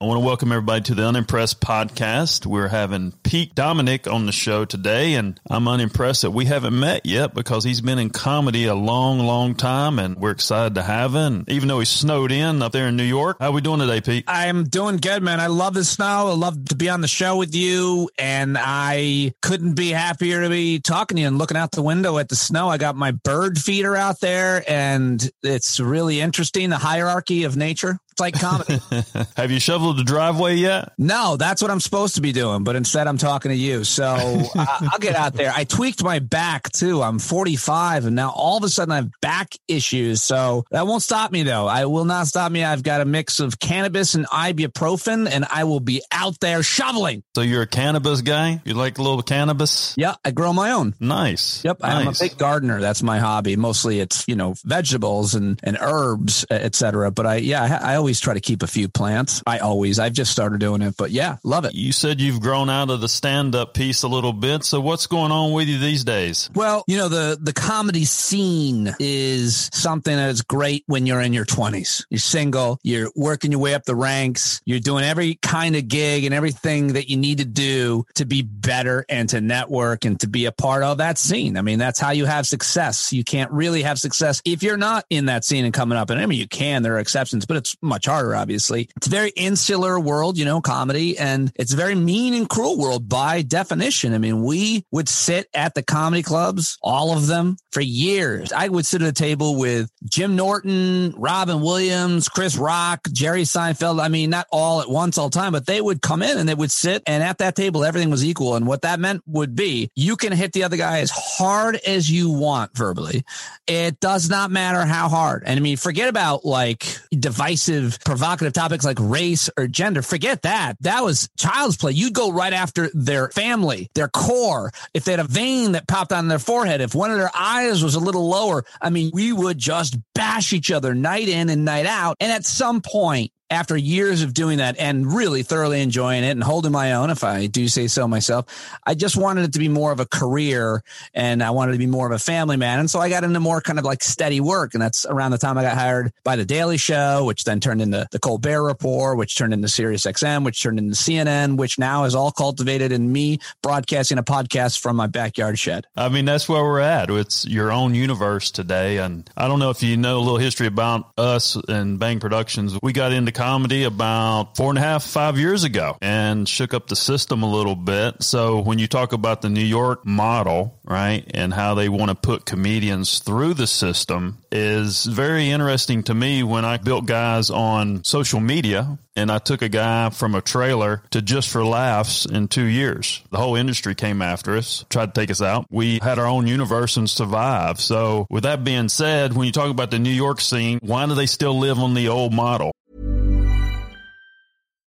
I want to welcome everybody to the Unimpressed podcast. We're having Pete Dominick on the show today, and I'm unimpressed that we haven't met yet because he's been in comedy a long, long time, and we're excited to have him. Even though he's snowed in up there in New York, how are we doing today, Pete? I'm doing good, man. I love the snow. I love to be on the show with you, and I couldn't be happier to be talking to you and looking out the window at the snow. I got my bird feeder out there, and it's really interesting the hierarchy of nature. Like comedy. have you shoveled the driveway yet? No, that's what I'm supposed to be doing, but instead I'm talking to you. So uh, I'll get out there. I tweaked my back too. I'm 45 and now all of a sudden I have back issues. So that won't stop me though. I will not stop me. I've got a mix of cannabis and ibuprofen and I will be out there shoveling. So you're a cannabis guy? You like a little cannabis? Yeah, I grow my own. Nice. Yep. Nice. I'm a big gardener. That's my hobby. Mostly it's, you know, vegetables and, and herbs, etc. But I, yeah, I, I always try to keep a few plants. I always, I've just started doing it, but yeah, love it. You said you've grown out of the stand up piece a little bit. So what's going on with you these days? Well, you know, the, the comedy scene is something that is great when you're in your 20s. You're single, you're working your way up the ranks, you're doing every kind of gig and everything that you need to do to be better and to network and to be a part of that scene. I mean, that's how you have success. You can't really have success if you're not in that scene and coming up. And I mean, you can, there are exceptions, but it's much harder, obviously. It's a very insular world, you know, comedy, and it's a very mean and cruel world by definition. I mean, we would sit at the comedy clubs, all of them, for years. I would sit at a table with Jim Norton, Robin Williams, Chris Rock, Jerry Seinfeld. I mean, not all at once, all the time, but they would come in and they would sit, and at that table, everything was equal. And what that meant would be you can hit the other guy as hard as you want verbally. It does not matter how hard. And I mean, forget about like divisive, provocative topics like race or gender. Forget that. That was child's play. You'd go right after their family, their core. If they had a vein that popped on their forehead, if one of their eyes was a little lower, I mean, we would just bash each other night in and night out. And at some point, after years of doing that and really thoroughly enjoying it and holding my own, if I do say so myself, I just wanted it to be more of a career and I wanted to be more of a family man. And so I got into more kind of like steady work. And that's around the time I got hired by The Daily Show, which then turned into The Colbert Report, which turned into Sirius XM, which turned into CNN, which now is all cultivated in me broadcasting a podcast from my backyard shed. I mean, that's where we're at. It's your own universe today. And I don't know if you know a little history about us and Bang Productions. We got into comedy about four and a half, five years ago and shook up the system a little bit. So when you talk about the New York model, right, and how they want to put comedians through the system is very interesting to me when I built guys on social media and I took a guy from a trailer to just for laughs in two years. The whole industry came after us, tried to take us out. We had our own universe and survived. So with that being said, when you talk about the New York scene, why do they still live on the old model?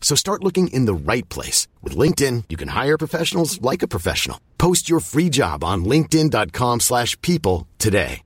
So start looking in the right place. With LinkedIn, you can hire professionals like a professional. Post your free job on linkedin.com slash people today.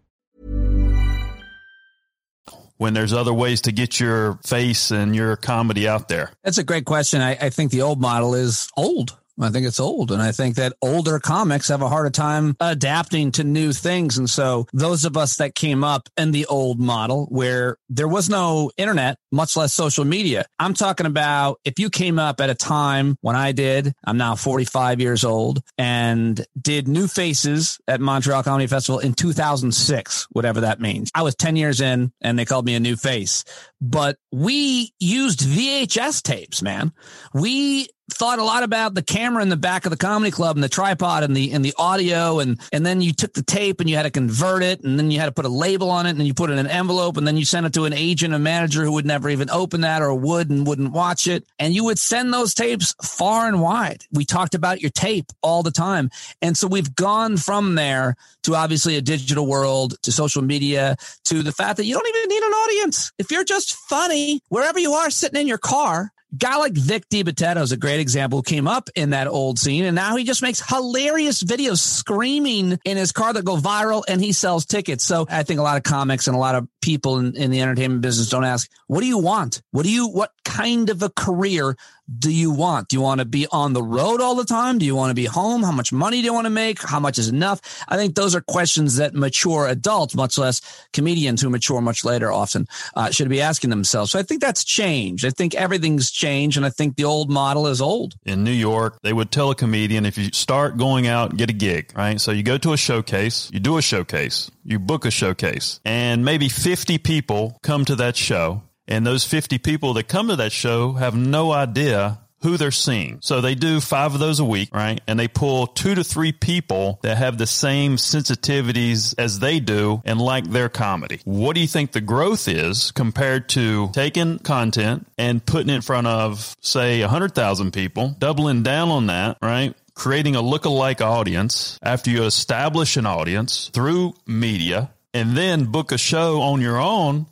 When there's other ways to get your face and your comedy out there. That's a great question. I, I think the old model is old. I think it's old. And I think that older comics have a harder time adapting to new things. And so those of us that came up in the old model where there was no internet, much less social media, I'm talking about if you came up at a time when I did, I'm now 45 years old and did new faces at Montreal Comedy Festival in 2006, whatever that means. I was 10 years in and they called me a new face, but we used VHS tapes, man. We thought a lot about the camera in the back of the comedy club and the tripod and the and the audio. And and then you took the tape and you had to convert it. And then you had to put a label on it. And you put it in an envelope. And then you sent it to an agent a manager who would never even open that or would and wouldn't watch it. And you would send those tapes far and wide. We talked about your tape all the time. And so we've gone from there to obviously a digital world to social media to the fact that you don't even need an audience. If you're just funny wherever you are sitting in your car guy like Vic DiBitetto is a great example. Came up in that old scene, and now he just makes hilarious videos screaming in his car that go viral, and he sells tickets. So I think a lot of comics and a lot of people in, in the entertainment business don't ask, "What do you want? What do you? What kind of a career do you want? Do you want to be on the road all the time? Do you want to be home? How much money do you want to make? How much is enough? I think those are questions that mature adults, much less comedians who mature much later, often uh, should be asking themselves. So I think that's changed. I think everything's changed, and I think the old model is old. In New York, they would tell a comedian if you start going out get a gig, right? So you go to a showcase, you do a showcase, you book a showcase, and maybe 50 people come to that show and those 50 people that come to that show have no idea who they're seeing. So they do five of those a week, right? And they pull two to three people that have the same sensitivities as they do and like their comedy. What do you think the growth is compared to taking content and putting it in front of, say, 100,000 people, doubling down on that, right? Creating a look-alike audience after you establish an audience through media and then book a show on your own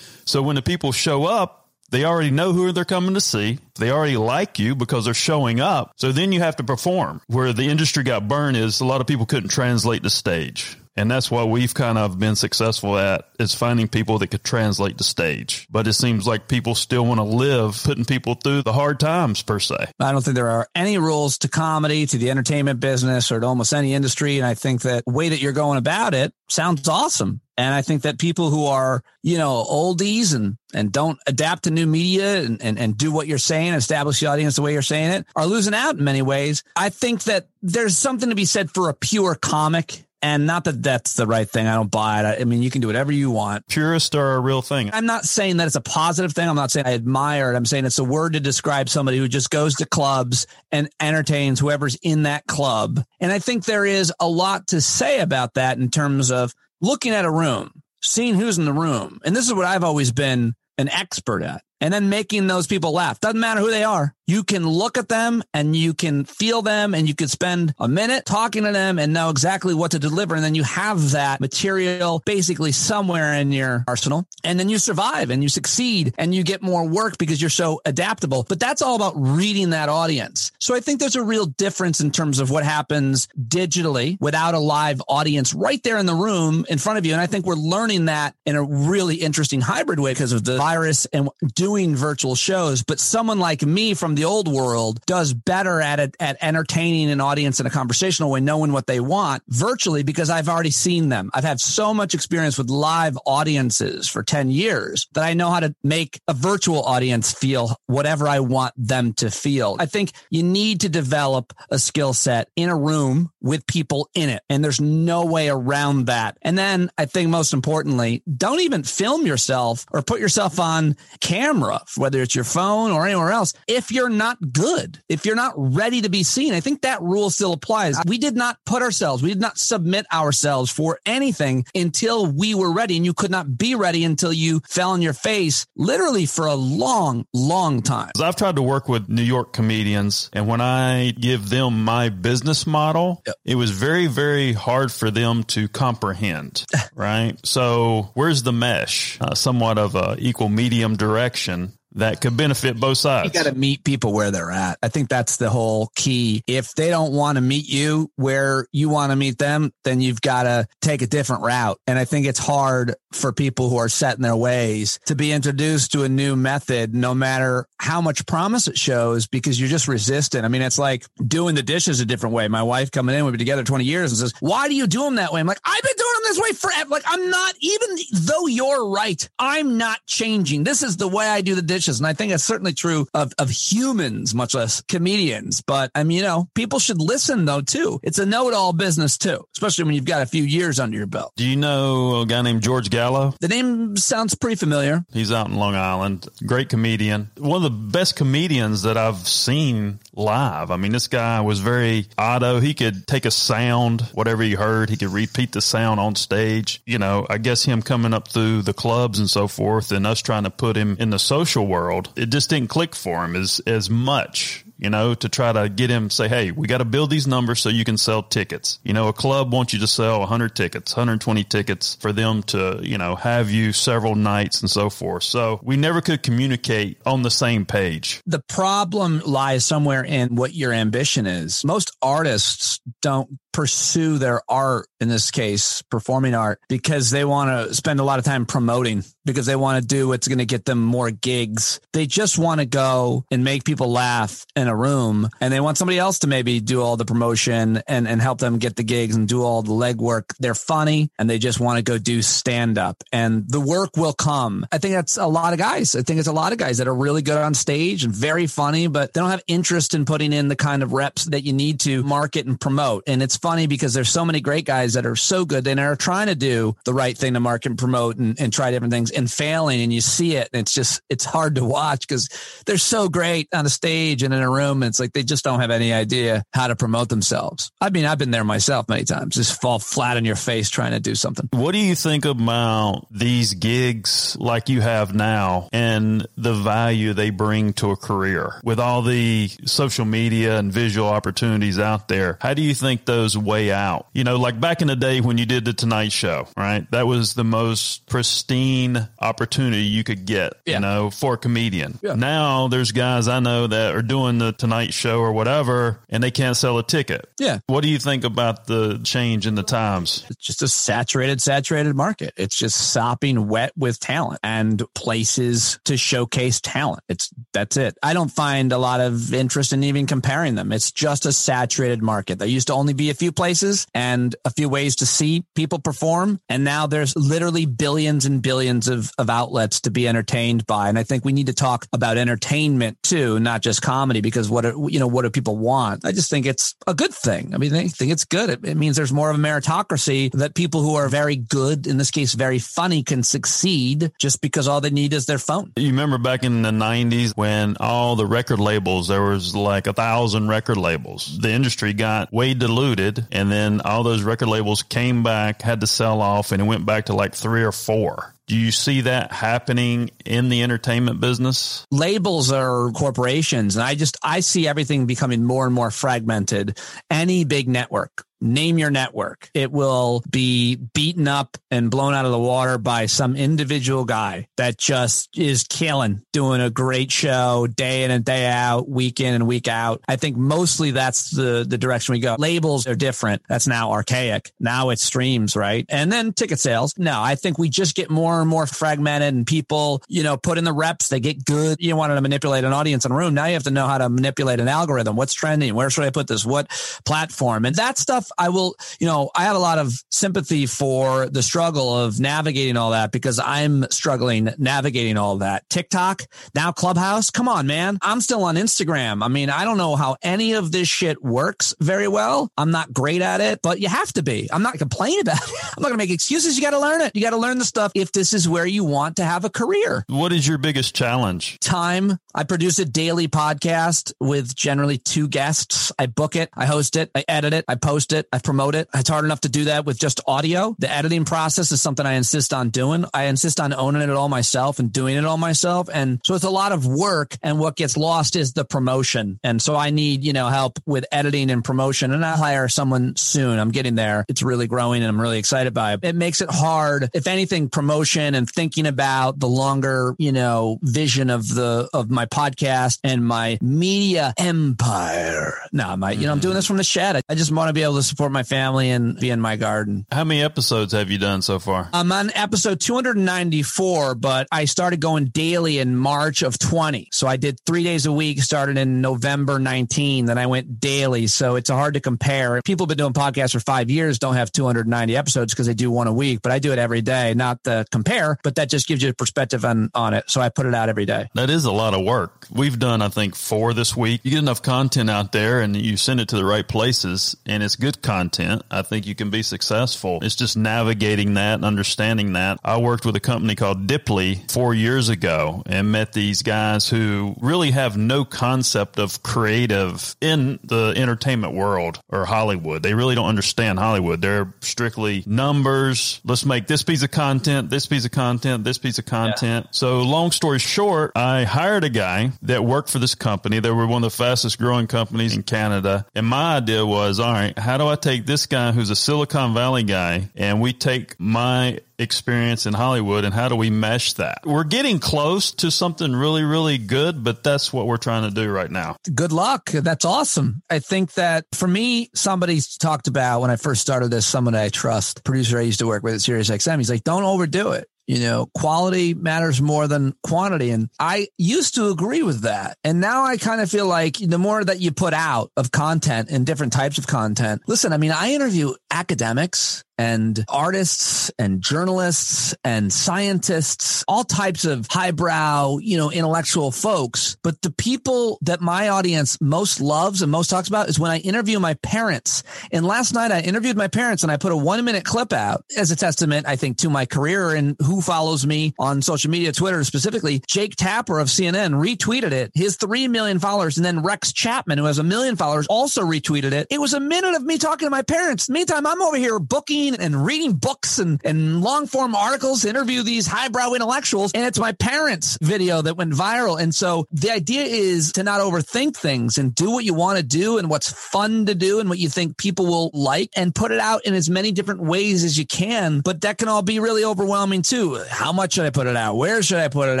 so when the people show up, they already know who they're coming to see. They already like you because they're showing up. So then you have to perform. Where the industry got burned is a lot of people couldn't translate the stage. And that's what we've kind of been successful at is finding people that could translate the stage. But it seems like people still want to live putting people through the hard times per se. I don't think there are any rules to comedy, to the entertainment business or to almost any industry. And I think that the way that you're going about it sounds awesome. And I think that people who are, you know, oldies and, and don't adapt to new media and, and, and do what you're saying, establish the audience the way you're saying it, are losing out in many ways. I think that there's something to be said for a pure comic. And not that that's the right thing. I don't buy it. I mean, you can do whatever you want. Purists are a real thing. I'm not saying that it's a positive thing. I'm not saying I admire it. I'm saying it's a word to describe somebody who just goes to clubs and entertains whoever's in that club. And I think there is a lot to say about that in terms of looking at a room, seeing who's in the room. And this is what I've always been an expert at. And then making those people laugh. Doesn't matter who they are you can look at them and you can feel them and you can spend a minute talking to them and know exactly what to deliver. And then you have that material basically somewhere in your arsenal. And then you survive and you succeed and you get more work because you're so adaptable. But that's all about reading that audience. So I think there's a real difference in terms of what happens digitally without a live audience right there in the room in front of you. And I think we're learning that in a really interesting hybrid way because of the virus and doing virtual shows. But someone like me from the the old world does better at it, at entertaining an audience in a conversational way, knowing what they want virtually because I've already seen them. I've had so much experience with live audiences for 10 years that I know how to make a virtual audience feel whatever I want them to feel. I think you need to develop a skill set in a room with people in it. And there's no way around that. And then I think most importantly, don't even film yourself or put yourself on camera, whether it's your phone or anywhere else. If you're not good, if you're not ready to be seen, I think that rule still applies. We did not put ourselves, we did not submit ourselves for anything until we were ready. And you could not be ready until you fell on your face literally for a long, long time. I've tried to work with New York comedians, and when I give them my business model, yep. it was very, very hard for them to comprehend. right. So, where's the mesh? Uh, somewhat of a equal medium direction action that could benefit both sides. You got to meet people where they're at. I think that's the whole key. If they don't want to meet you where you want to meet them, then you've got to take a different route. And I think it's hard for people who are set in their ways to be introduced to a new method, no matter how much promise it shows, because you're just resistant. I mean, it's like doing the dishes a different way. My wife coming in, we've been together 20 years and says, why do you do them that way? I'm like, I've been doing them this way forever. Like, I'm not, even though you're right, I'm not changing. This is the way I do the dishes. And I think that's certainly true of, of humans, much less comedians. But I mean, you know, people should listen though, too. It's a know it all business too, especially when you've got a few years under your belt. Do you know a guy named George Gallo? The name sounds pretty familiar. He's out in Long Island. Great comedian. One of the best comedians that I've seen live. I mean, this guy was very auto. He could take a sound, whatever he heard, he could repeat the sound on stage. You know, I guess him coming up through the clubs and so forth and us trying to put him in the social world, it just didn't click for him as, as much you know, to try to get him say, Hey, we got to build these numbers so you can sell tickets. You know, a club wants you to sell 100 tickets, 120 tickets for them to, you know, have you several nights and so forth. So we never could communicate on the same page. The problem lies somewhere in what your ambition is. Most artists don't pursue their art, in this case, performing art, because they want to spend a lot of time promoting, because they want to do what's going to get them more gigs. They just want to go and make people laugh in a room and they want somebody else to maybe do all the promotion and, and help them get the gigs and do all the legwork. They're funny and they just want to go do stand up and the work will come. I think that's a lot of guys. I think it's a lot of guys that are really good on stage and very funny, but they don't have interest in putting in the kind of reps that you need to market and promote. And it's funny because there's so many great guys that are so good and are trying to do the right thing to market and promote and, and try different things and failing and you see it and it's just it's hard to watch because they're so great on the stage and in a room it's like they just don't have any idea how to promote themselves. I mean, I've been there myself many times, just fall flat on your face trying to do something. What do you think about these gigs like you have now and the value they bring to a career with all the social media and visual opportunities out there? How do you think those weigh out? You know, like back in the day when you did the Tonight Show, right? That was the most pristine opportunity you could get, yeah. you know, for a comedian. Yeah. Now there's guys I know that are doing the Tonight Show or whatever, and they can't sell a ticket. Yeah. What do you think about the change in the times? It's just a saturated, saturated market. It's just sopping wet with talent and places to showcase talent. It's that's it. I don't find a lot of interest in even comparing them. It's just a saturated market. There used to only be a few places and a few ways to see people perform. And now there's literally billions and billions of, of outlets to be entertained by. And I think we need to talk about entertainment too, not just comedy, because what, are, you know, what do people want? I just think it's a good thing. I mean, I think it's good. It, it means there's more of a meritocracy that people who are very good, in this case, very funny can succeed just because all they need is their phone. You remember back in the 90s when all the record labels, there was like a thousand record labels. The industry got way diluted and then all those record labels came back, had to sell off and it went back to like three or four. Do you see that happening in the entertainment business? Labels are corporations, and I just I see everything becoming more and more fragmented. Any big network name your network. It will be beaten up and blown out of the water by some individual guy that just is killing, doing a great show day in and day out, week in and week out. I think mostly that's the, the direction we go. Labels are different. That's now archaic. Now it's streams, right? And then ticket sales. No, I think we just get more and more fragmented and people, you know, put in the reps. They get good. You want to manipulate an audience in a room. Now you have to know how to manipulate an algorithm. What's trending? Where should I put this? What platform? And that stuff I will, you know, I have a lot of sympathy for the struggle of navigating all that because I'm struggling navigating all that. TikTok, now Clubhouse. Come on, man. I'm still on Instagram. I mean, I don't know how any of this shit works very well. I'm not great at it, but you have to be. I'm not complaining about it. I'm not going to make excuses. You got to learn it. You got to learn the stuff if this is where you want to have a career. What is your biggest challenge? Time. I produce a daily podcast with generally two guests. I book it, I host it, I edit it, I post it it. I promote it. It's hard enough to do that with just audio. The editing process is something I insist on doing. I insist on owning it all myself and doing it all myself. And so it's a lot of work. And what gets lost is the promotion. And so I need, you know, help with editing and promotion. And I'll hire someone soon. I'm getting there. It's really growing and I'm really excited by it. It makes it hard, if anything, promotion and thinking about the longer, you know, vision of the, of my podcast and my media empire. No, my, you know, I'm doing mm-hmm. this from the shed. I just want to be able to support my family and be in my garden. How many episodes have you done so far? I'm on episode 294, but I started going daily in March of 20. So I did three days a week, started in November 19. Then I went daily. So it's hard to compare. People have been doing podcasts for five years, don't have 290 episodes because they do one a week, but I do it every day, not the compare, but that just gives you a perspective on, on it. So I put it out every day. That is a lot of work. We've done, I think, four this week. You get enough content out there and you send it to the right places and it's good content. I think you can be successful. It's just navigating that and understanding that. I worked with a company called Diply four years ago and met these guys who really have no concept of creative in the entertainment world or Hollywood. They really don't understand Hollywood. They're strictly numbers. Let's make this piece of content, this piece of content, this piece of content. Yeah. So long story short, I hired a guy that worked for this company. They were one of the fastest growing companies in Canada. And my idea was, all right, how do I take this guy who's a Silicon Valley guy and we take my experience in Hollywood and how do we mesh that? We're getting close to something really, really good, but that's what we're trying to do right now. Good luck. That's awesome. I think that for me, somebody talked about when I first started this, someone I trust, producer I used to work with at Sirius XM. He's like, don't overdo it. You know, quality matters more than quantity. And I used to agree with that. And now I kind of feel like the more that you put out of content and different types of content, listen, I mean, I interview academics and artists and journalists and scientists, all types of highbrow, you know, intellectual folks. But the people that my audience most loves and most talks about is when I interview my parents. And last night I interviewed my parents and I put a one minute clip out as a testament, I think, to my career and who follows me on social media, Twitter specifically. Jake Tapper of CNN retweeted it. His 3 million followers. And then Rex Chapman, who has a million followers, also retweeted it. It was a minute of me talking to my parents. Meantime, I'm over here booking and reading books and, and long form articles interview these highbrow intellectuals. And it's my parents' video that went viral. And so the idea is to not overthink things and do what you want to do and what's fun to do and what you think people will like and put it out in as many different ways as you can. But that can all be really overwhelming too. How much should I put it out? Where should I put it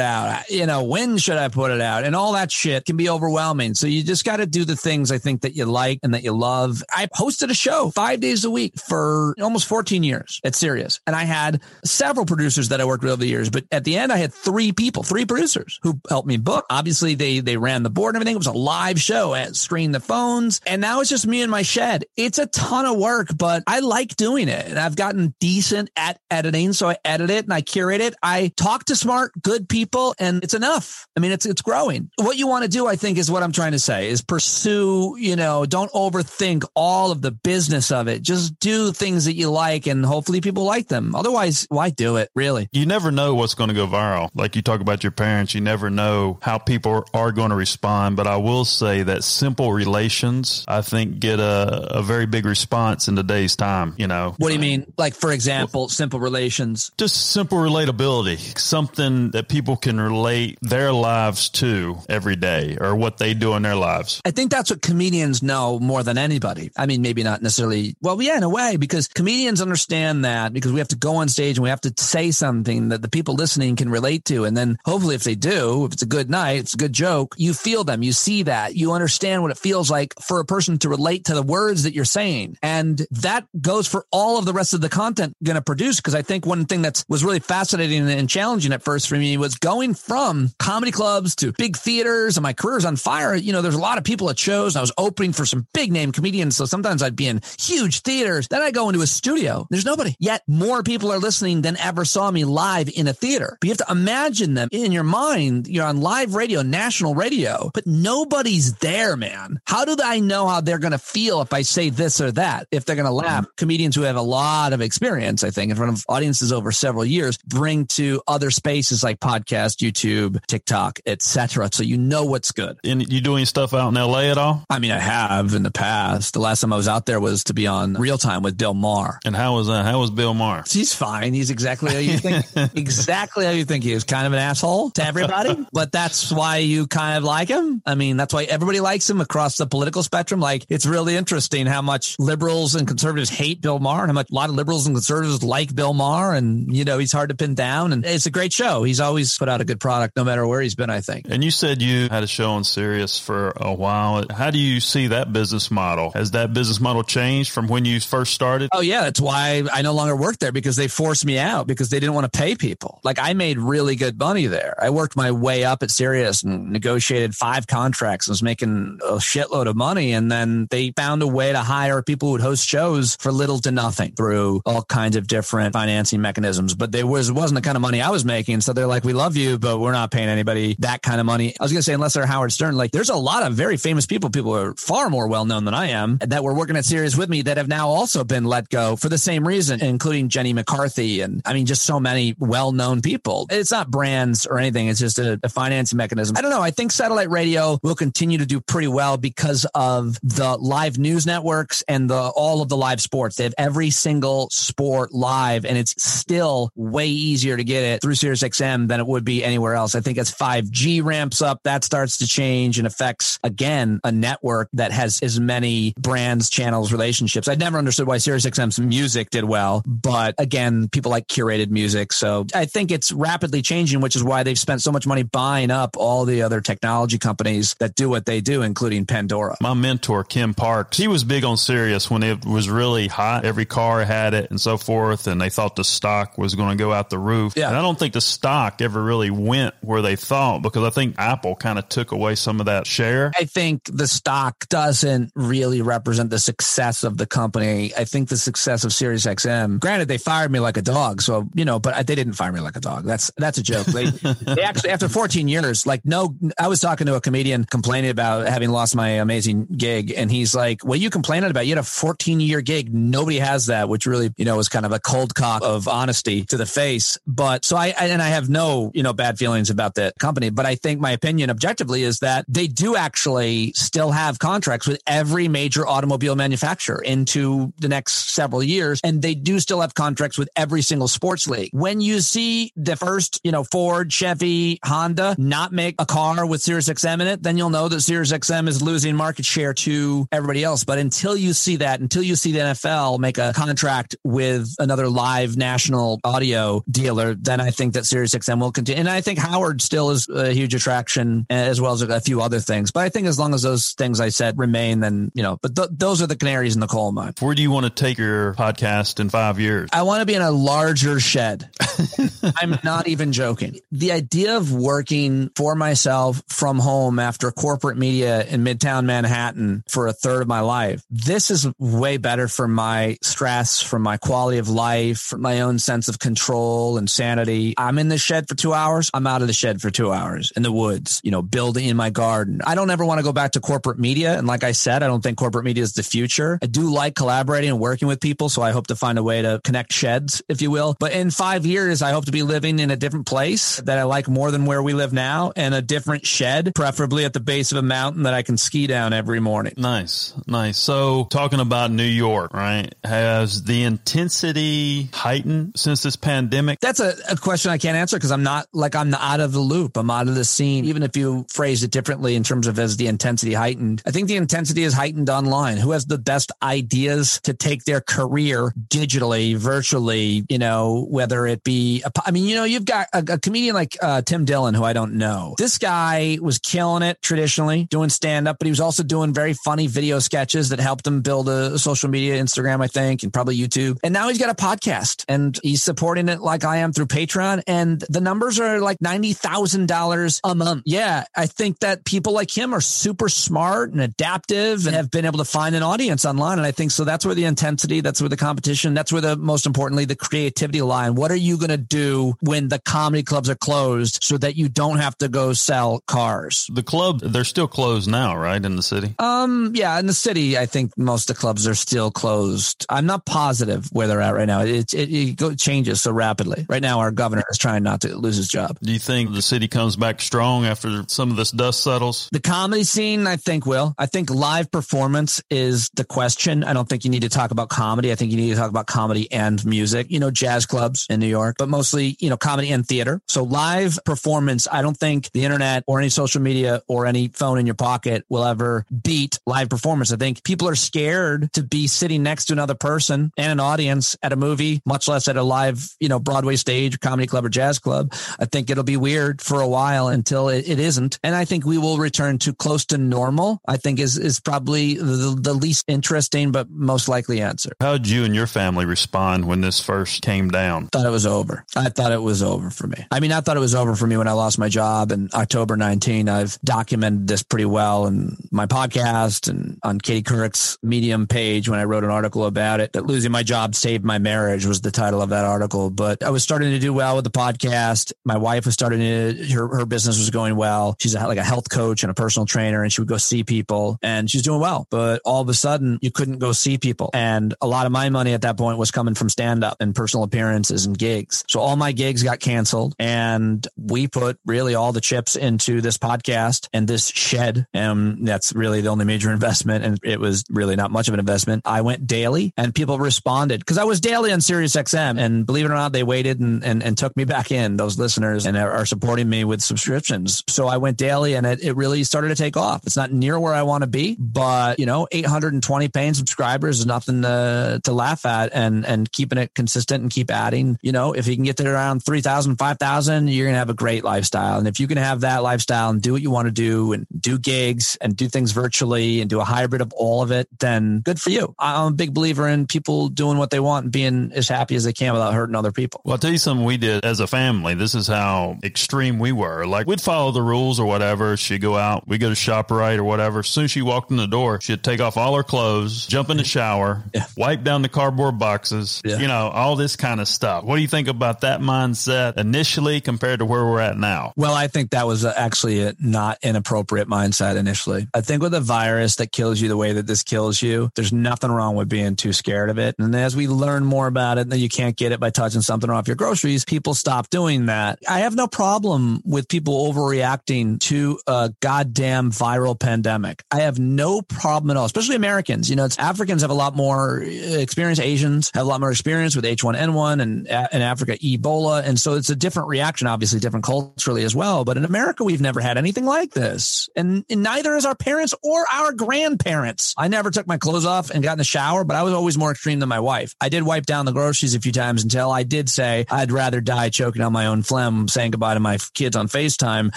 out? You know, when should I put it out? And all that shit can be overwhelming. So you just got to do the things I think that you like and that you love. I hosted a show five days a week for almost 14 years at Sirius. And I had several producers that I worked with over the years, but at the end I had three people, three producers who helped me book. Obviously they, they ran the board and everything. It was a live show. I screened the phones and now it's just me in my shed. It's a ton of work, but I like doing it and I've gotten decent at editing. So I edit it and I curate it. I talk to smart, good people and it's enough. I mean, it's, it's growing. What you want to do, I think is what I'm trying to say is pursue, you know, don't overthink all of the business of it. Just do things that you like and hopefully people like them. Otherwise, why do it really? You never know what's going to go viral. Like you talk about your parents, you never know how people are going to respond. But I will say that simple relations, I think, get a, a very big response in today's time. You know, what do you mean? Like, for example, simple relations? Just simple relatability, something that people can relate their lives to every day or what they do in their lives. I think that's what comedians know more than anybody. I mean, maybe not necessarily. Well, yeah, in a way, because comedians understand that because we have to go on stage and we have to say something that the people listening can relate to. And then hopefully if they do, if it's a good night, it's a good joke, you feel them, you see that, you understand what it feels like for a person to relate to the words that you're saying. And that goes for all of the rest of the content going to produce. Cause I think one thing that was really fascinating and challenging at first for me was going from comedy clubs to big theaters and my career's on fire. You know, there's a lot of people at shows and I was opening for some big name comedians. So sometimes I'd be in huge theaters. Then I go into a studio studio. There's nobody. Yet more people are listening than ever saw me live in a theater. But you have to imagine them in your mind. You're on live radio, national radio, but nobody's there, man. How do I know how they're going to feel if I say this or that? If they're going to laugh? Mm-hmm. Comedians who have a lot of experience, I think, in front of audiences over several years, bring to other spaces like podcast, YouTube, TikTok, etc. So you know what's good. And you doing stuff out in LA at all? I mean, I have in the past. The last time I was out there was to be on Real Time with Bill Maher. And how was that? How was Bill Maher? He's fine. He's exactly how you think. exactly how you think he is. Kind of an asshole to everybody, but that's why you kind of like him. I mean, that's why everybody likes him across the political spectrum. Like, it's really interesting how much liberals and conservatives hate Bill Maher and how much a lot of liberals and conservatives like Bill Maher. And, you know, he's hard to pin down. And it's a great show. He's always put out a good product no matter where he's been, I think. And you said you had a show on Sirius for a while. How do you see that business model? Has that business model changed from when you first started? Oh, yeah. That's why I no longer work there because they forced me out because they didn't want to pay people. Like I made really good money there. I worked my way up at Sirius and negotiated five contracts and was making a shitload of money. And then they found a way to hire people who would host shows for little to nothing through all kinds of different financing mechanisms. But they was wasn't the kind of money I was making. So they're like, we love you, but we're not paying anybody that kind of money. I was going to say, unless they're Howard Stern, like there's a lot of very famous people, people are far more well known than I am that were working at Sirius with me that have now also been let go for the same reason, including Jenny McCarthy. And I mean, just so many well known people. It's not brands or anything. It's just a, a financing mechanism. I don't know. I think satellite radio will continue to do pretty well because of the live news networks and the all of the live sports. They have every single sport live, and it's still way easier to get it through SiriusXM than it would be anywhere else. I think as 5G ramps up, that starts to change and affects again a network that has as many brands, channels, relationships. I'd never understood why SiriusXM's music did well, but again, people like curated music. So I think it's rapidly changing, which is why they've spent so much money buying up all the other technology companies that do what they do, including Pandora. My mentor, Kim Parks, he was big on Sirius when it was really hot. Every car had it and so forth. And they thought the stock was going to go out the roof. Yeah. And I don't think the stock ever really went where they thought because I think Apple kind of took away some of that share. I think the stock doesn't really represent the success of the company. I think the success of SiriusXM. Granted, they fired me like a dog, so you know, but uh, they didn't fire me like a dog. That's that's a joke. They, they actually, after 14 years, like no, I was talking to a comedian complaining about having lost my amazing gig, and he's like, "What are you complaining about? You had a 14 year gig. Nobody has that," which really, you know, was kind of a cold cock of honesty to the face. But so I, I and I have no, you know, bad feelings about that company, but I think my opinion objectively is that they do actually still have contracts with every major automobile manufacturer into the next several years, and they do still have contracts with every single sports league. When you see the first, you know, Ford, Chevy, Honda not make a car with SiriusXM in it, then you'll know that SiriusXM is losing market share to everybody else. But until you see that, until you see the NFL make a contract with another live national audio dealer, then I think that SiriusXM will continue. And I think Howard still is a huge attraction as well as a few other things. But I think as long as those things I said remain, then, you know, but th- those are the canaries in the coal mine. Where do you want to take your podcast in five years? I want to be in a larger shed. I'm not even joking. The idea of working for myself from home after corporate media in Midtown Manhattan for a third of my life, this is way better for my stress, for my quality of life, for my own sense of control and sanity. I'm in the shed for two hours. I'm out of the shed for two hours in the woods, you know, building in my garden. I don't ever want to go back to corporate media. And like I said, I don't think corporate media is the future. I do like collaborating and working with people. So I hope to find a way to connect sheds, if you will. But in five years, I hope to be living in a different place that I like more than where we live now and a different shed, preferably at the base of a mountain that I can ski down every morning. Nice, nice. So, talking about New York, right? Has the intensity heightened since this pandemic? That's a, a question I can't answer because I'm not like I'm out of the loop. I'm out of the scene. Even if you phrase it differently in terms of as the intensity heightened, I think the intensity is heightened online. Who has the best ideas to take their career digitally, virtually, you know, whether it be, a, I mean, you know, you've got a, a comedian like uh, Tim Dillon, who I don't know. This guy was killing it traditionally, doing stand up, but he was also doing very funny video sketches that helped him build a, social media, Instagram, I think, and probably YouTube. And now he's got a podcast and he's supporting it like I am through Patreon. And the numbers are like $90,000 a month. Yeah. I think that people like him are super smart and adaptive and have been able to find an audience online. And I think so that's where the intensity, that's where the competition, that's where the most importantly, the creativity line. What are you going to do when the comedy clubs are closed so that you don't have to go sell cars? The club, they're still closed now, right? In the city? Um, yeah, in the city, I think most of the clubs are still closed. I'm not positive where they're at right now. It, it, it changes so rapidly. Right now, our governor is trying not to lose his job. Do you think the city comes back strong after some of this dust settles? The comedy scene, I think, will. I think live performance is the question. I don't think you need to talk about comedy. I think you need to talk about comedy and music, you know, jazz clubs in New York, but mostly, you know, comedy and theater. So live performance, I don't think the internet or any social media or any phone in your pocket will ever beat live performance. I think people are scared to be sitting next to another person and an audience at a movie, much less at a live, you know, Broadway stage, comedy club or jazz club. I think it'll be weird for a while until it, it isn't. And I think we will return to close to normal. I think is, is probably the, the least interesting, but most likely answer. How did you and your family respond when this first came down? Thought it was over. I thought it was over for me. I mean, I thought it was over for me when I lost my job in October 19. I've documented this pretty well in my podcast and on Katie Couric's Medium page when I wrote an article about it. That losing my job saved my marriage was the title of that article. But I was starting to do well with the podcast. My wife was starting to, her, her business was going well. She's a, like a health coach and a personal trainer and she would go see people and she's doing well. But all of a sudden you couldn't go see people. And a lot of my money at that point was coming from stand up and personal appearances and gigs. So all my gigs got canceled and we put really all the chips into this podcast and this shed. And that's really the only major investment. And it was really not much of an investment. I went daily and people responded because I was daily on Sirius XM and believe it or not, they waited and, and, and took me back in those listeners and are, are supporting me with subscriptions. So I went daily and it, it really started to take off. It's not near where I want to be, but you know, 820 paying subscribers is nothing to, to laugh at and, and keeping it consistent and keep adding, you know, if you can get to around 3,000, 5,000, you're going to have a great lifestyle. And if you can have that lifestyle and do what you want to do and do gigs and do things virtually and do a hybrid of all of it, then good for you. I'm a big believer in people doing what they want and being as happy as they can without hurting other people. Well, I'll tell you something we did as a family. This is how extreme we were. Like we'd follow the rules or whatever. She'd go out, we go to ShopRite or whatever. As soon as she walked in the door, she'd take off all her clothes, jump in the shower, Yeah. wipe down the cardboard boxes, Yeah. you know, all this kind of stuff. What do you think about that mindset initially compared to where we're at now? Well, I think that was uh, actually a not inappropriate mindset initially. I think with a virus that kills you the way that this kills you, there's nothing wrong with being too scared of it. And as we learn more about it, that you can't get it by touching something off your groceries, people stop doing that. I have no problem with people overreacting to a goddamn viral pandemic. I have no problem at all, especially Americans. You know, it's Africans have a lot more uh, experience. Asians have a lot more experience with H1N1 and in Africa, Ebola. And so it's a different reaction, obviously different culturally as well. But in America, we've never had anything like this. And, and neither is our parents or our grandparents. I never took my clothes off and got in the shower, but I was always more extreme than my wife. I did wipe down the groceries a few times until I did say I'd rather die choking on my own phlegm, saying goodbye to my kids on FaceTime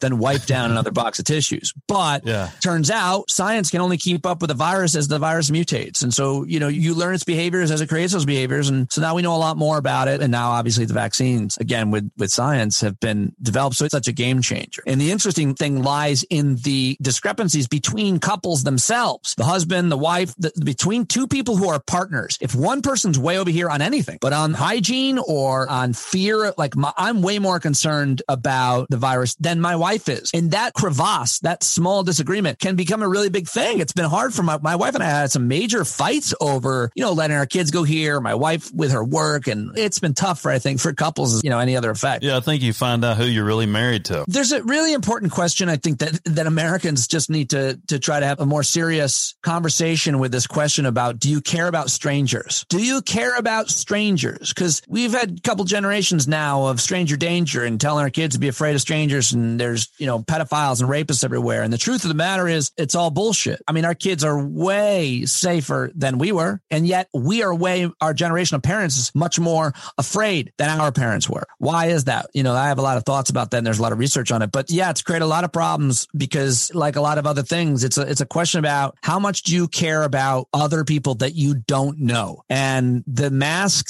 than wipe down another box of tissues. But Yeah. turns out science can only keep up with the virus as the virus mutates. And so, you know, you learn its behaviors as it creates those behaviors. And so now we know a lot more about it. And now obviously the vaccines, again, with, with science have been developed. So it's such a game changer. And the interesting thing lies in the discrepancies between couples themselves, the husband, the wife, the, between two people who are partners. If one person's way over here on anything, but on hygiene or on fear, like my, I'm way more concerned about the virus than my wife is. And that crevasse, that small disagreement can become a really big thing. It's been hard for my, my wife and I had some major fights over, you know, letting our kids go here, my wife with her work. And it's been tough for, I think, for couples, you know, any other effect. Yeah, I think you find out who you're really married to. There's a really important question I think that that Americans just need to to try to have a more serious conversation with this question about do you care about strangers? Do you care about strangers? Cuz we've had a couple generations now of stranger danger and telling our kids to be afraid of strangers and there's, you know, pedophiles and rapists everywhere. And the truth of the matter is it's all bullshit. I mean, our kids are way safer than we were and yet we are way our generation of parents is much more afraid than our parents were. Why is that? You know, I have a lot of thoughts about that and there's a lot of research on it. But yeah, it's created a lot of problems because like a lot of other things, it's a it's a question about how much do you care about other people that you don't know? And the mask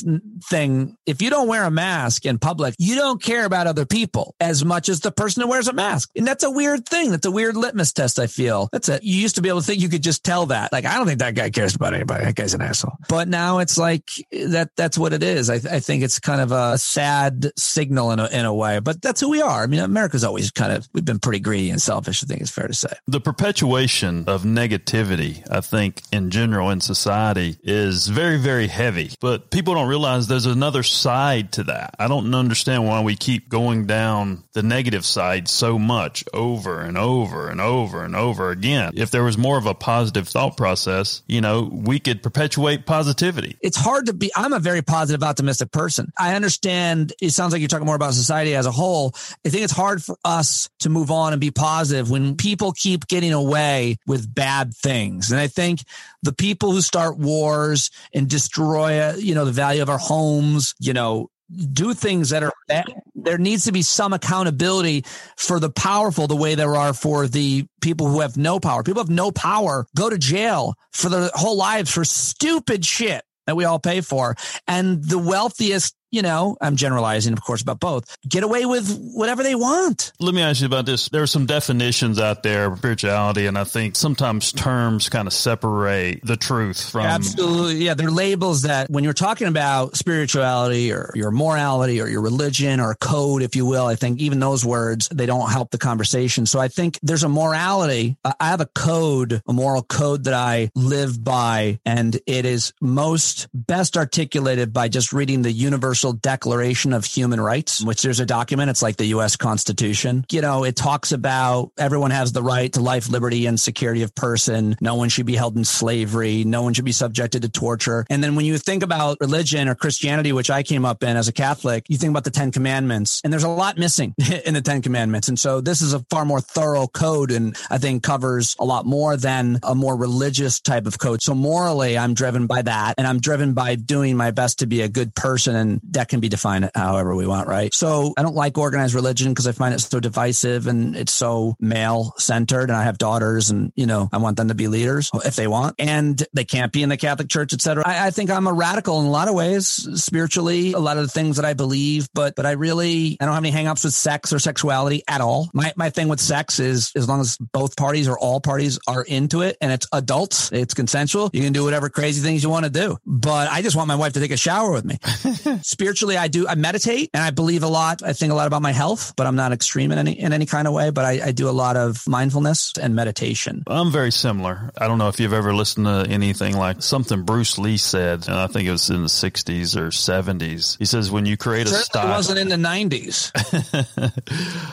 thing, if you don't wear a mask in public, you don't care about other people as much as the person who wears a mask. And that's a weird thing. That's a weird litmus test, I feel. That's it. You used to be able to think you could just tell that. Like, I don't think that guy cares about anybody. That guy's an asshole. But but now it's like that. That's what it is. I, I think it's kind of a sad signal in a, in a way, but that's who we are. I mean, America's always kind of we've been pretty greedy and selfish. I think it's fair to say. The perpetuation of negativity, I think, in general in society is very, very heavy. But people don't realize there's another side to that. I don't understand why we keep going down the negative side so much over and over and over and over again. If there was more of a positive thought process, you know, we could perpetuate positivity. It's hard to be, I'm a very positive, optimistic person. I understand it sounds like you're talking more about society as a whole. I think it's hard for us to move on and be positive when people keep getting away with bad things. And I think the people who start wars and destroy, you know, the value of our homes, you know, do things that are bad. There needs to be some accountability for the powerful the way there are for the people who have no power. People have no power go to jail for their whole lives for stupid shit that we all pay for. And the wealthiest you know, I'm generalizing, of course, about both, get away with whatever they want. Let me ask you about this. There are some definitions out there of spirituality, and I think sometimes terms kind of separate the truth from. Absolutely. Yeah. They're labels that when you're talking about spirituality or your morality or your religion or code, if you will, I think even those words, they don't help the conversation. So I think there's a morality. I have a code, a moral code that I live by, and it is most best articulated by just reading the universe Universal Declaration of Human Rights, which there's a document. It's like the U.S. Constitution. You know, it talks about everyone has the right to life, liberty, and security of person. No one should be held in slavery. No one should be subjected to torture. And then when you think about religion or Christianity, which I came up in as a Catholic, you think about the Ten Commandments, and there's a lot missing in the Ten Commandments. And so this is a far more thorough code, and I think covers a lot more than a more religious type of code. So morally, I'm driven by that, and I'm driven by doing my best to be a good person and that can be defined however we want, right? So I don't like organized religion because I find it so divisive and it's so male centered. And I have daughters and, you know, I want them to be leaders if they want and they can't be in the Catholic church, etc. I, I think I'm a radical in a lot of ways, spiritually, a lot of the things that I believe, but, but I really, I don't have any hangups with sex or sexuality at all. My, my thing with sex is as long as both parties or all parties are into it and it's adults, it's consensual, you can do whatever crazy things you want to do. But I just want my wife to take a shower with me. spiritually, I do, I meditate and I believe a lot. I think a lot about my health, but I'm not extreme in any, in any kind of way, but I, I do a lot of mindfulness and meditation. I'm very similar. I don't know if you've ever listened to anything like something Bruce Lee said, and I think it was in the 60s or 70s. He says, when you create a style. It wasn't in the 90s.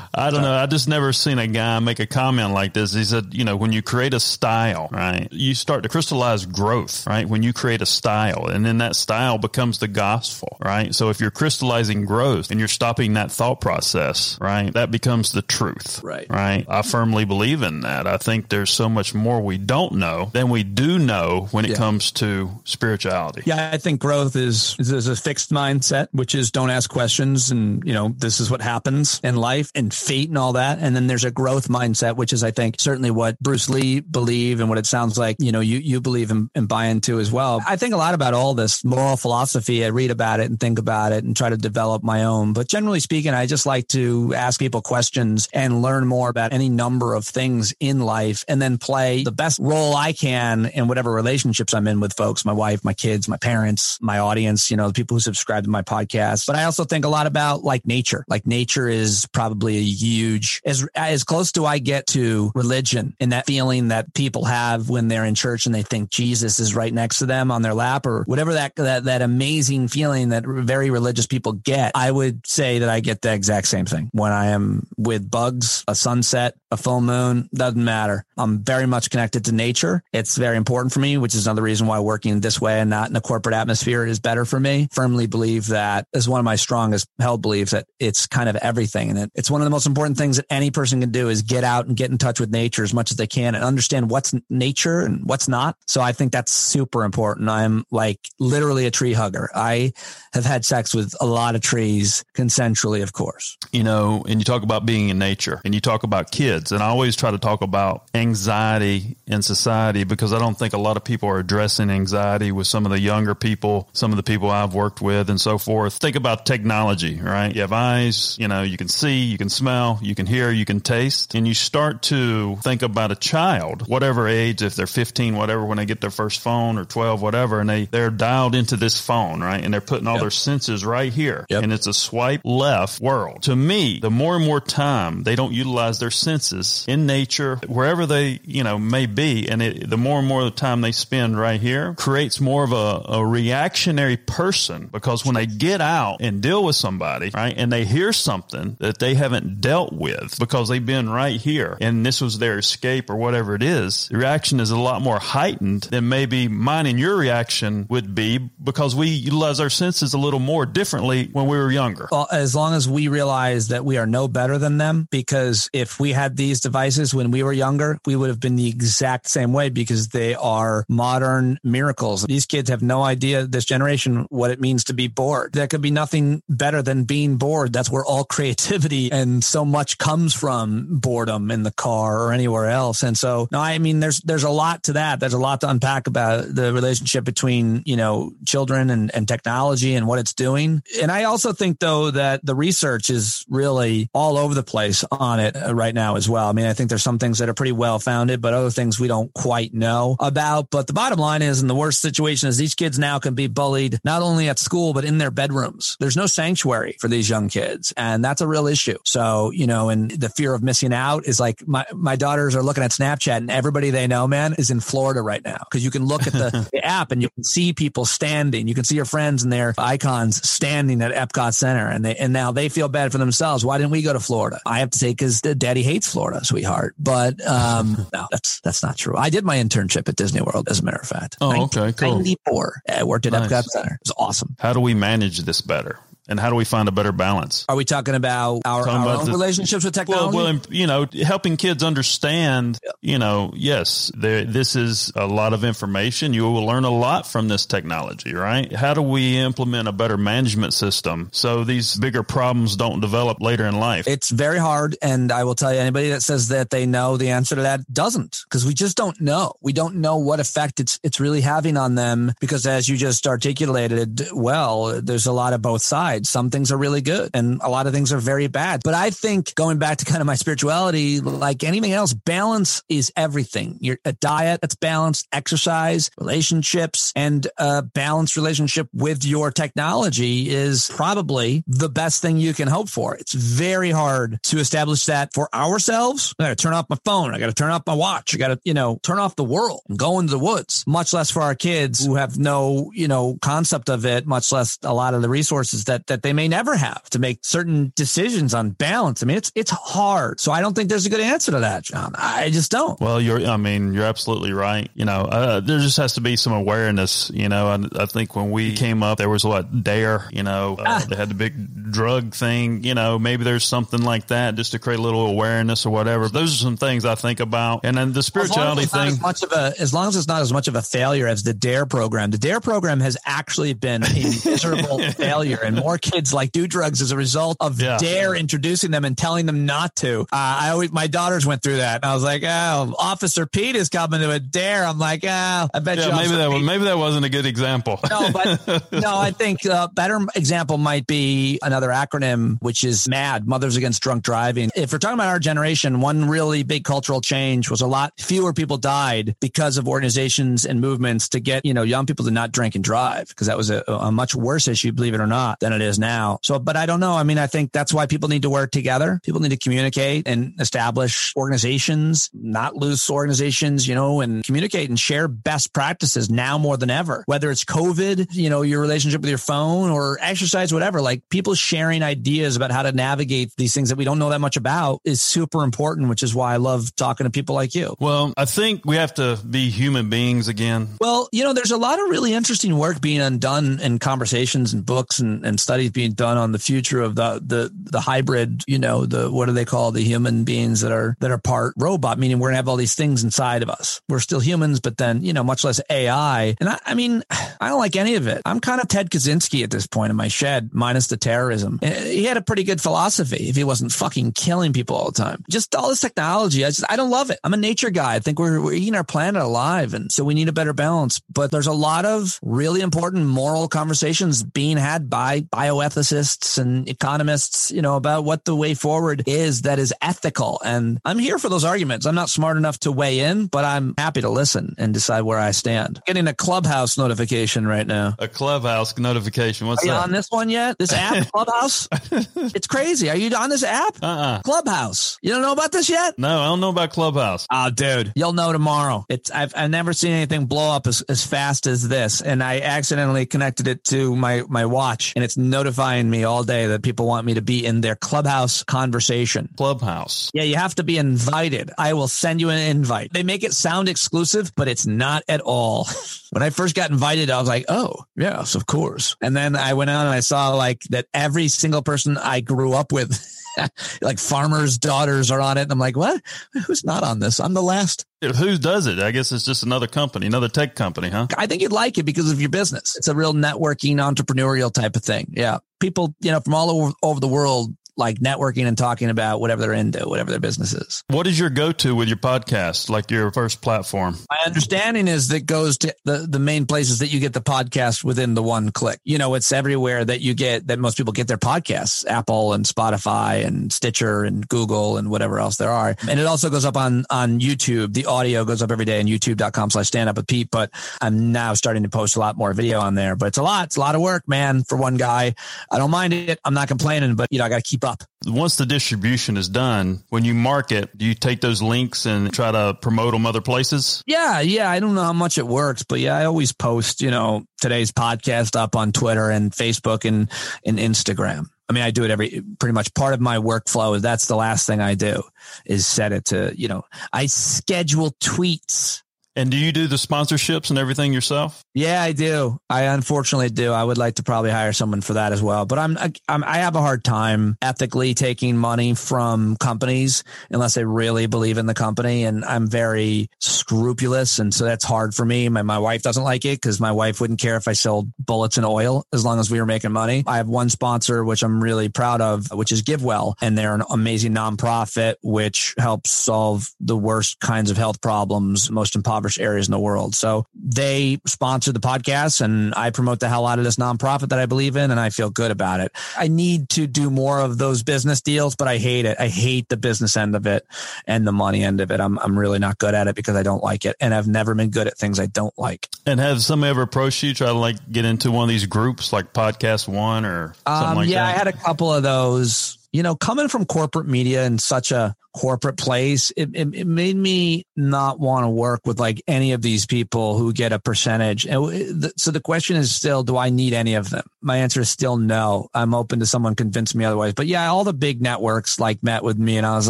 I don't know. I just never seen a guy make a comment like this. He said, you know, when you create a style, right, you start to crystallize growth, right? When you create a style and then that style becomes the gospel, right? So if you're crystallizing growth and you're stopping that thought process, right, that becomes the truth. Right. Right. I firmly believe in that. I think there's so much more we don't know than we do know when it yeah. comes to spirituality. Yeah. I think growth is, is a fixed mindset, which is don't ask questions and, you know, this is what happens in life and fate and all that. And then there's a growth mindset, which is, I think, certainly what Bruce Lee believed and what it sounds like, you know, you, you believe and, and buy into as well. I think a lot about all this moral philosophy. I read about it and think about it and try to develop my own. But generally speaking, I just like to ask people questions and learn more about any number of things in life and then play the best role I can in whatever relationships I'm in with folks, my wife, my kids, my parents, my audience, you know, the people who subscribe to my podcast. But I also think a lot about like nature. Like nature is probably a huge, as, as close to I get to religion and that feeling that people have when they're in church and they think Jesus is right next to them on their lap or whatever that, that, that amazing feeling that very religious people get, I would say that I get the exact same thing. When I am with bugs, a sunset, a full moon, doesn't matter. I'm very much connected to nature. It's very important for me, which is another reason why working this way and not in a corporate atmosphere is better for me. Firmly believe that is one of my strongest held beliefs that it's kind of everything. And it's one of the most important things that any person can do is get out and get in touch with nature as much as they can and understand what's nature and what's not. So I think that's super important. I'm like literally a tree hugger. I have had sex with a lot of trees consensually, of course. You know, and you talk about being in nature and you talk about kids. And I always try to talk about anxiety in society because I don't think a lot of people are addressing anxiety with some of the younger people, some of the people I've worked with and so forth. Think about technology, right? You have eyes, you know, you can see, you can smell, you can hear, you can taste, and you start to think about a child, whatever age, if they're 15, whatever, when they get their first phone or 12, whatever, and they, they're dialed into this phone, right? And they're putting all yep. their senses right here. Yep. And it's a swipe left world. To me, the more and more time they don't utilize their senses in nature, wherever they, you know, may be, and it, the more and more of the time they spend right here creates more of a, a reactionary person because when they get out and deal with somebody, right, and they hear something that they haven't dealt with because they've been right here and this was their escape or whatever it is, the reaction is a lot more heightened than maybe mine and your reaction would be because we utilize our senses a little more differently when we were younger. Well, as long as we realize that we are no better than them, because if we had these devices when we were younger, we would have been the exact same way because they are modern miracles. These kids have no idea, this generation, what it means to be bored. There could be nothing better than being bored. That's where all creativity and so much comes from boredom in the car or anywhere else. And so, no, I mean, there's, there's a lot to that. There's a lot to unpack about the relationship between, you know, children and, and technology and what it's doing. And I also think though that the research is really all over the place on it uh, right now as well. I mean, I think there's some things that are pretty well founded, but other things we don't quite know about. But the bottom line is in the worst situation is these kids now can be bullied not only at school, but in their bedrooms. There's no sanctuary for these young kids. And that's a real issue. So, you know, and the fear of missing out is like my, my daughters are looking at Snapchat and everybody they know, man, is in Florida right now. Cause you can look at the, the app and you can see people standing. You can see your friends and their icons standing at Epcot Center. And they, and now they feel bad for themselves. Why didn't we go to Florida? I have to say, cause daddy hates Florida, sweetheart. But, um, no, that's, that's not true. I did my internship at Disney World, as a matter of fact. Oh, okay. Cool. 94. I worked at nice. Epcot Center. It was awesome. How do we manage this better? And how do we find a better balance? Are we talking about our, talking our about own the, relationships with technology? Well, well, you know, helping kids understand, you know, yes, this is a lot of information. You will learn a lot from this technology, right? How do we implement a better management system so these bigger problems don't develop later in life? It's very hard. And I will tell you, anybody that says that they know the answer to that doesn't because we just don't know. We don't know what effect it's, it's really having on them because as you just articulated well, there's a lot of both sides side. Some things are really good and a lot of things are very bad. But I think going back to kind of my spirituality, like anything else, balance is everything. Your a diet that's balanced, exercise, relationships, and a balanced relationship with your technology is probably the best thing you can hope for. It's very hard to establish that for ourselves. I got to turn off my phone. I got to turn off my watch. I got to, you know, turn off the world and go into the woods, much less for our kids who have no, you know, concept of it, much less a lot of the resources that that they may never have to make certain decisions on balance. I mean, it's it's hard. So I don't think there's a good answer to that, John. I just don't. Well, you're I mean, you're absolutely right. You know, uh, there just has to be some awareness. You know, I, I think when we came up, there was what dare. You know, uh, ah. they had the big drug thing. You know, maybe there's something like that just to create a little awareness or whatever. Those are some things I think about. And then the spirituality thing. As much of a as long as it's not as much of a failure as the Dare program. The Dare program has actually been a miserable failure and more more kids like do drugs as a result of yeah. Dare introducing them and telling them not to. Uh, I always, my daughters went through that, and I was like, "Oh, Officer Pete is coming to a Dare." I'm like, "Oh, I bet yeah, you." Maybe that Pete. maybe that wasn't a good example. no, but no, I think a better example might be another acronym, which is MAD, Mothers Against Drunk Driving. If we're talking about our generation, one really big cultural change was a lot fewer people died because of organizations and movements to get you know young people to not drink and drive because that was a, a much worse issue, believe it or not, than it is now. So, but I don't know. I mean, I think that's why people need to work together. People need to communicate and establish organizations, not loose organizations, you know, and communicate and share best practices now more than ever. Whether it's COVID, you know, your relationship with your phone or exercise, whatever, like people sharing ideas about how to navigate these things that we don't know that much about is super important, which is why I love talking to people like you. Well, I think we have to be human beings again. Well, you know, there's a lot of really interesting work being undone in conversations and books and, and studies being done on the future of the, the, the hybrid, you know, the, what do they call the human beings that are, that are part robot, meaning we're to have all these things inside of us. We're still humans, but then, you know, much less AI. And I, I mean, I don't like any of it. I'm kind of Ted Kaczynski at this point in my shed, minus the terrorism. Eh, he had a pretty good philosophy if he wasn't fucking killing people all the time. Just all this technology. I just, I don't love it. I'm a nature guy. I think we're, we're eating our planet alive. And so we need a better balance. But there's a lot of really important moral conversations being had by by bioethicists and economists, you know, about what the way forward is that is ethical. And I'm here for those arguments. I'm not smart enough to weigh in, but I'm happy to listen and decide where I stand. Getting a clubhouse notification right now. A clubhouse notification. What's that? Are you that? on this one yet? This app, Clubhouse? it's crazy. Are you on this app? Uh-uh. Clubhouse. You don't know about this yet? No, I don't know about Clubhouse. Oh, dude, you'll know tomorrow. It's I've I've never seen anything blow up as, as fast as this, and I accidentally connected it to my my watch, and it's notifying me all day that people want me to be in their clubhouse conversation. Clubhouse. Yeah, you have to be invited. I will send you an invite. They make it sound exclusive, but it's not at all. when I first got invited, I was like, oh, yes, of course. And then I went on and I saw like that every single person I grew up with, like farmers' daughters are on it. And I'm like, what? Who's not on this? I'm the last. Who does it? I guess it's just another company, another tech company, huh? I think you'd like it because of your business. It's a real networking, entrepreneurial type of thing. Yeah. People, you know, from all over, over the world like networking and talking about whatever they're into, whatever their business is. What is your go to with your podcast, like your first platform? My understanding is that goes to the, the main places that you get the podcast within the one click. You know, it's everywhere that you get that most people get their podcasts, Apple and Spotify and Stitcher and Google and whatever else there are. And it also goes up on, on YouTube. The audio goes up every day on youtube.com slash stand up with Pete, but I'm now starting to post a lot more video on there, but it's a lot. It's a lot of work, man, for one guy. I don't mind it. I'm not complaining, but you know, I got to keep up. Once the distribution is done, when you market, do you take those links and try to promote them other places? Yeah, yeah. I don't know how much it works, but yeah, I always post, you know, today's podcast up on Twitter and Facebook and, and Instagram. I mean, I do it every pretty much part of my workflow. That's the last thing I do is set it to, you know, I schedule tweets and do you do the sponsorships and everything yourself? Yeah, I do. I unfortunately do. I would like to probably hire someone for that as well, but I'm, I'm I have a hard time ethically taking money from companies unless I really believe in the company, and I'm very scrupulous, and so that's hard for me. My my wife doesn't like it because my wife wouldn't care if I sold bullets and oil as long as we were making money. I have one sponsor which I'm really proud of, which is GiveWell, and they're an amazing nonprofit which helps solve the worst kinds of health problems, most impoverished impoverished areas in the world. So they sponsor the podcast and I promote the hell out of this nonprofit that I believe in and I feel good about it. I need to do more of those business deals, but I hate it. I hate the business end of it and the money end of it. I'm, I'm really not good at it because I don't like it. And I've never been good at things I don't like. And have somebody ever approached you try to like get into one of these groups like Podcast One or something um, like yeah, that? Yeah, I had a couple of those. You know, coming from corporate media in such a corporate place, it, it, it made me not want to work with like any of these people who get a percentage. And so the question is still, do I need any of them? My answer is still no. I'm open to someone convince me otherwise. But yeah, all the big networks like met with me and I was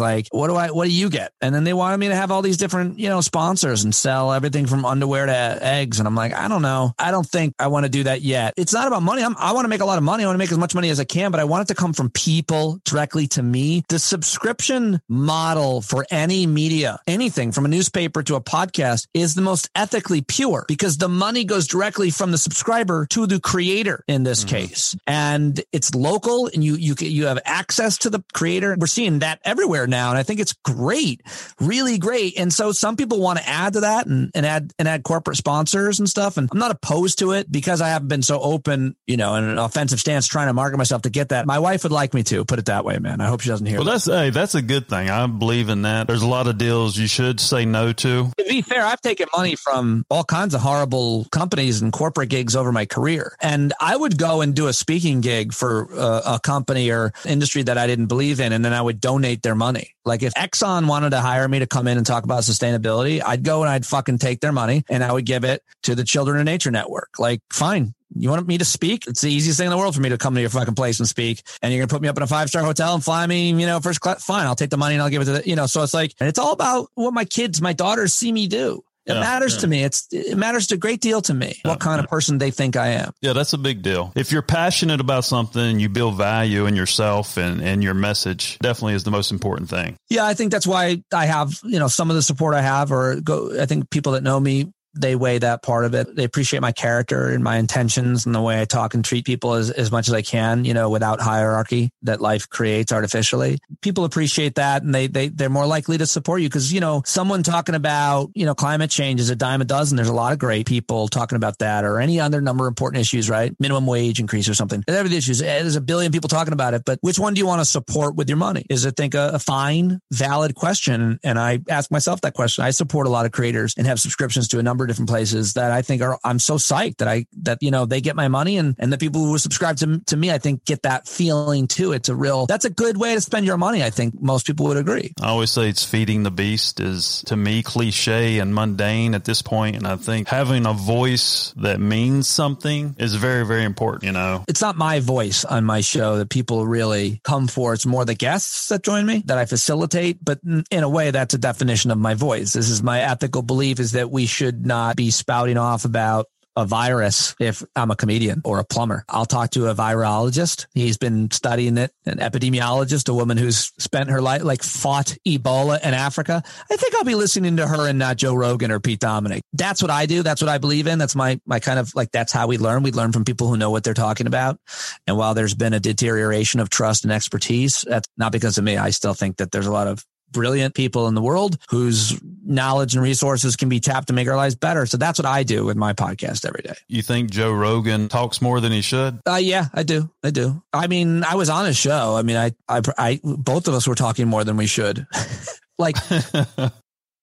like, what do I, what do you get? And then they wanted me to have all these different, you know, sponsors and sell everything from underwear to eggs. And I'm like, I don't know. I don't think I want to do that yet. It's not about money. I'm, I want to make a lot of money. I want to make as much money as I can, but I want it to come from people directly to me. The subscription model for any media, anything from a newspaper to a podcast is the most ethically pure because the money goes directly from the subscriber to the creator in this mm-hmm. case. And it's local and you, you, you have access to the creator. We're seeing that everywhere now. And I think it's great, really great. And so some people want to add to that and, and add, and add corporate sponsors and stuff. And I'm not opposed to it because I haven't been so open, you know, in an offensive stance trying to market myself to get that. My wife would like me to put it that way, man. I hope she doesn't hear well, that. that's, hey, that's a good thing. I believe in that. There's a lot of deals you should say no to. To be fair, I've taken money from all kinds of horrible companies and corporate gigs over my career. And I would go and do a speaking gig for a, a company or industry that I didn't believe in, and then I would donate their money. Like if Exxon wanted to hire me to come in and talk about sustainability, I'd go and I'd fucking take their money and I would give it to the Children of Nature Network. Like, fine, You want me to speak? It's the easiest thing in the world for me to come to your fucking place and speak. And you're going to put me up in a five star hotel and fly me, you know, first class. Fine. I'll take the money and I'll give it to the, you know, so it's like, and it's all about what my kids, my daughters see me do. It Yeah, matters yeah. to me. It's, it matters a great deal to me what kind of person they think I am. Yeah, that's a big deal. If you're passionate about something, you build value in yourself and, and your message definitely is the most important thing. Yeah, I think that's why I have, you know, some of the support I have, or go, I think people that know me, they weigh that part of it. They appreciate my character and my intentions and the way I talk and treat people as, as much as I can, you know, without hierarchy that life creates artificially. People appreciate that and they, they, they're more likely to support you because, you know, someone talking about, you know, climate change is a dime a dozen. There's a lot of great people talking about that or any other number of important issues, right? Minimum wage increase or something. There's every issues. Eh, There's a billion people talking about it, but which one do you want to support with your money? Is it think a, a fine, valid question? And I ask myself that question. I support a lot of creators and have subscriptions to a number of different places that I think are, I'm so psyched that I, that, you know, they get my money and, and the people who subscribe to, to me, I think get that feeling too. It's a real, that's a good way to spend your money. I think most people would agree. I always say it's feeding the beast is to me cliche and mundane at this point, And I think having a voice that means something is very, very important, you know. it's not my voice on my show that people really come for. It's more the guests that join me that I facilitate. But in in a way, that's a definition of my voice. This is my ethical belief is that we should not be spouting off about a virus if I'm a comedian or a plumber. I'll talk to a virologist. He's been studying it, an epidemiologist, a woman who's spent her life like fought Ebola in Africa. I think I'll be listening to her and not Joe Rogan or Pete Dominick. That's what I do. That's what I believe in. That's my, my kind of like, that's how we learn. We learn from people who know what they're talking about. And while there's been a deterioration of trust and expertise, that's not because of me. I still think that there's a lot of brilliant people in the world whose knowledge and resources can be tapped to make our lives better. So that's what I do with my podcast every day. You think Joe Rogan talks more than he should? Uh, yeah, I do. I do. I mean, I was on his show. I mean, I, I, I both of us were talking more than we should. like that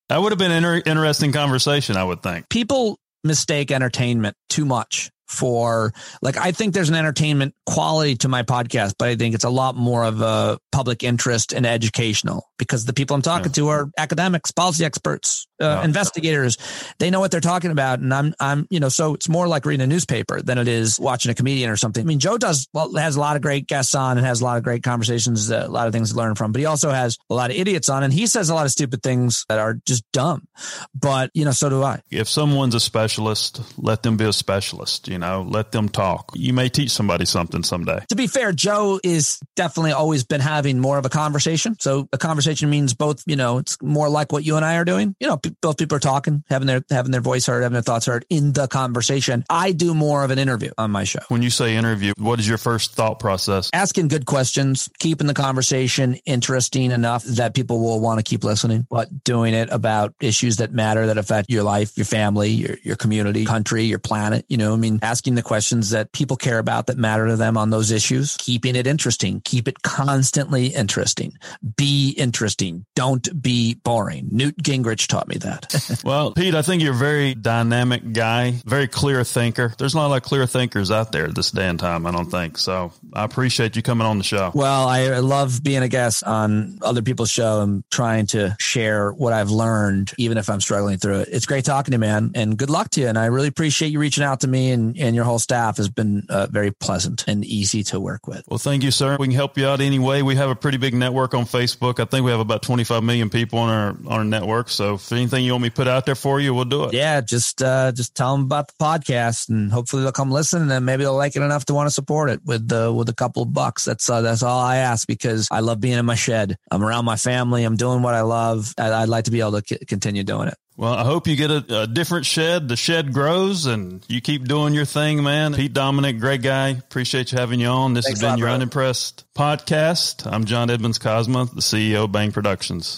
would have been an inter- interesting conversation, I would think. people mistake entertainment too much for like I think there's an entertainment quality to my podcast, but I think it's a lot more of a public interest and educational because the people I'm talking to are academics, policy experts, uh, investigators. They know what they're talking about, and I'm I'm you know so it's more like reading a newspaper than it is watching a comedian or something. I mean, Joe does well has a lot of great guests on and has a lot of great conversations, uh, a lot of things to learn from, but he also has a lot of idiots on, and he says a lot of stupid things that are just dumb. But you know, so do I. If someone's a specialist, let them be a specialist, you know, let them talk. You may teach somebody something someday. to be fair, Joe is definitely always been having more of a conversation. So a conversation means both, you know, it's more like what you and I are doing. You know, both people are talking, having their, having their voice heard, having their thoughts heard in the conversation. I do more of an interview on my show. When you say interview, what is your first thought process? Asking good questions, keeping the conversation interesting enough that people will want to keep listening, but doing it about issues that matter, that affect your life, your family, your, your community, country, your planet. You know, I mean, asking the questions that people care about that matter to them on those issues, keeping it interesting, keep it constantly interesting, be interesting. Don't be boring. Newt Gingrich taught me that. Well, Pete, I think you're a very dynamic guy, very clear thinker. There's not a lot of clear thinkers out there this day and time, I don't think. So I appreciate you coming on the show. Well, I love being a guest on other people's show and trying to share what I've learned, even if I'm struggling through it. It's great talking to you, man, and good luck to you. And I really appreciate you reaching out to me and, and your whole staff has been uh, very pleasant and easy to work with. Well, thank you, sir. We can help you out anyway. We have a pretty big network on Facebook. I think we have about 25 million people on our on our network. So if anything you want me to put out there for you, we'll do it. Yeah, just uh, just tell them about the podcast, and hopefully they'll come listen, and then maybe they'll like it enough to want to support it with uh, with a couple of bucks. That's uh, that's all I ask because I love being in my shed. I'm around my family. I'm doing what I love. I, I'd like to be able to c- continue doing it. Well, I hope you get a, a different shed. The shed grows and you keep doing your thing, man. Pete Dominick, great guy. Appreciate you having you on. This Thanks has been lot, your brother. Unimpressed podcast. I'm John Edmonds Cosma, the CEO of Bang Productions.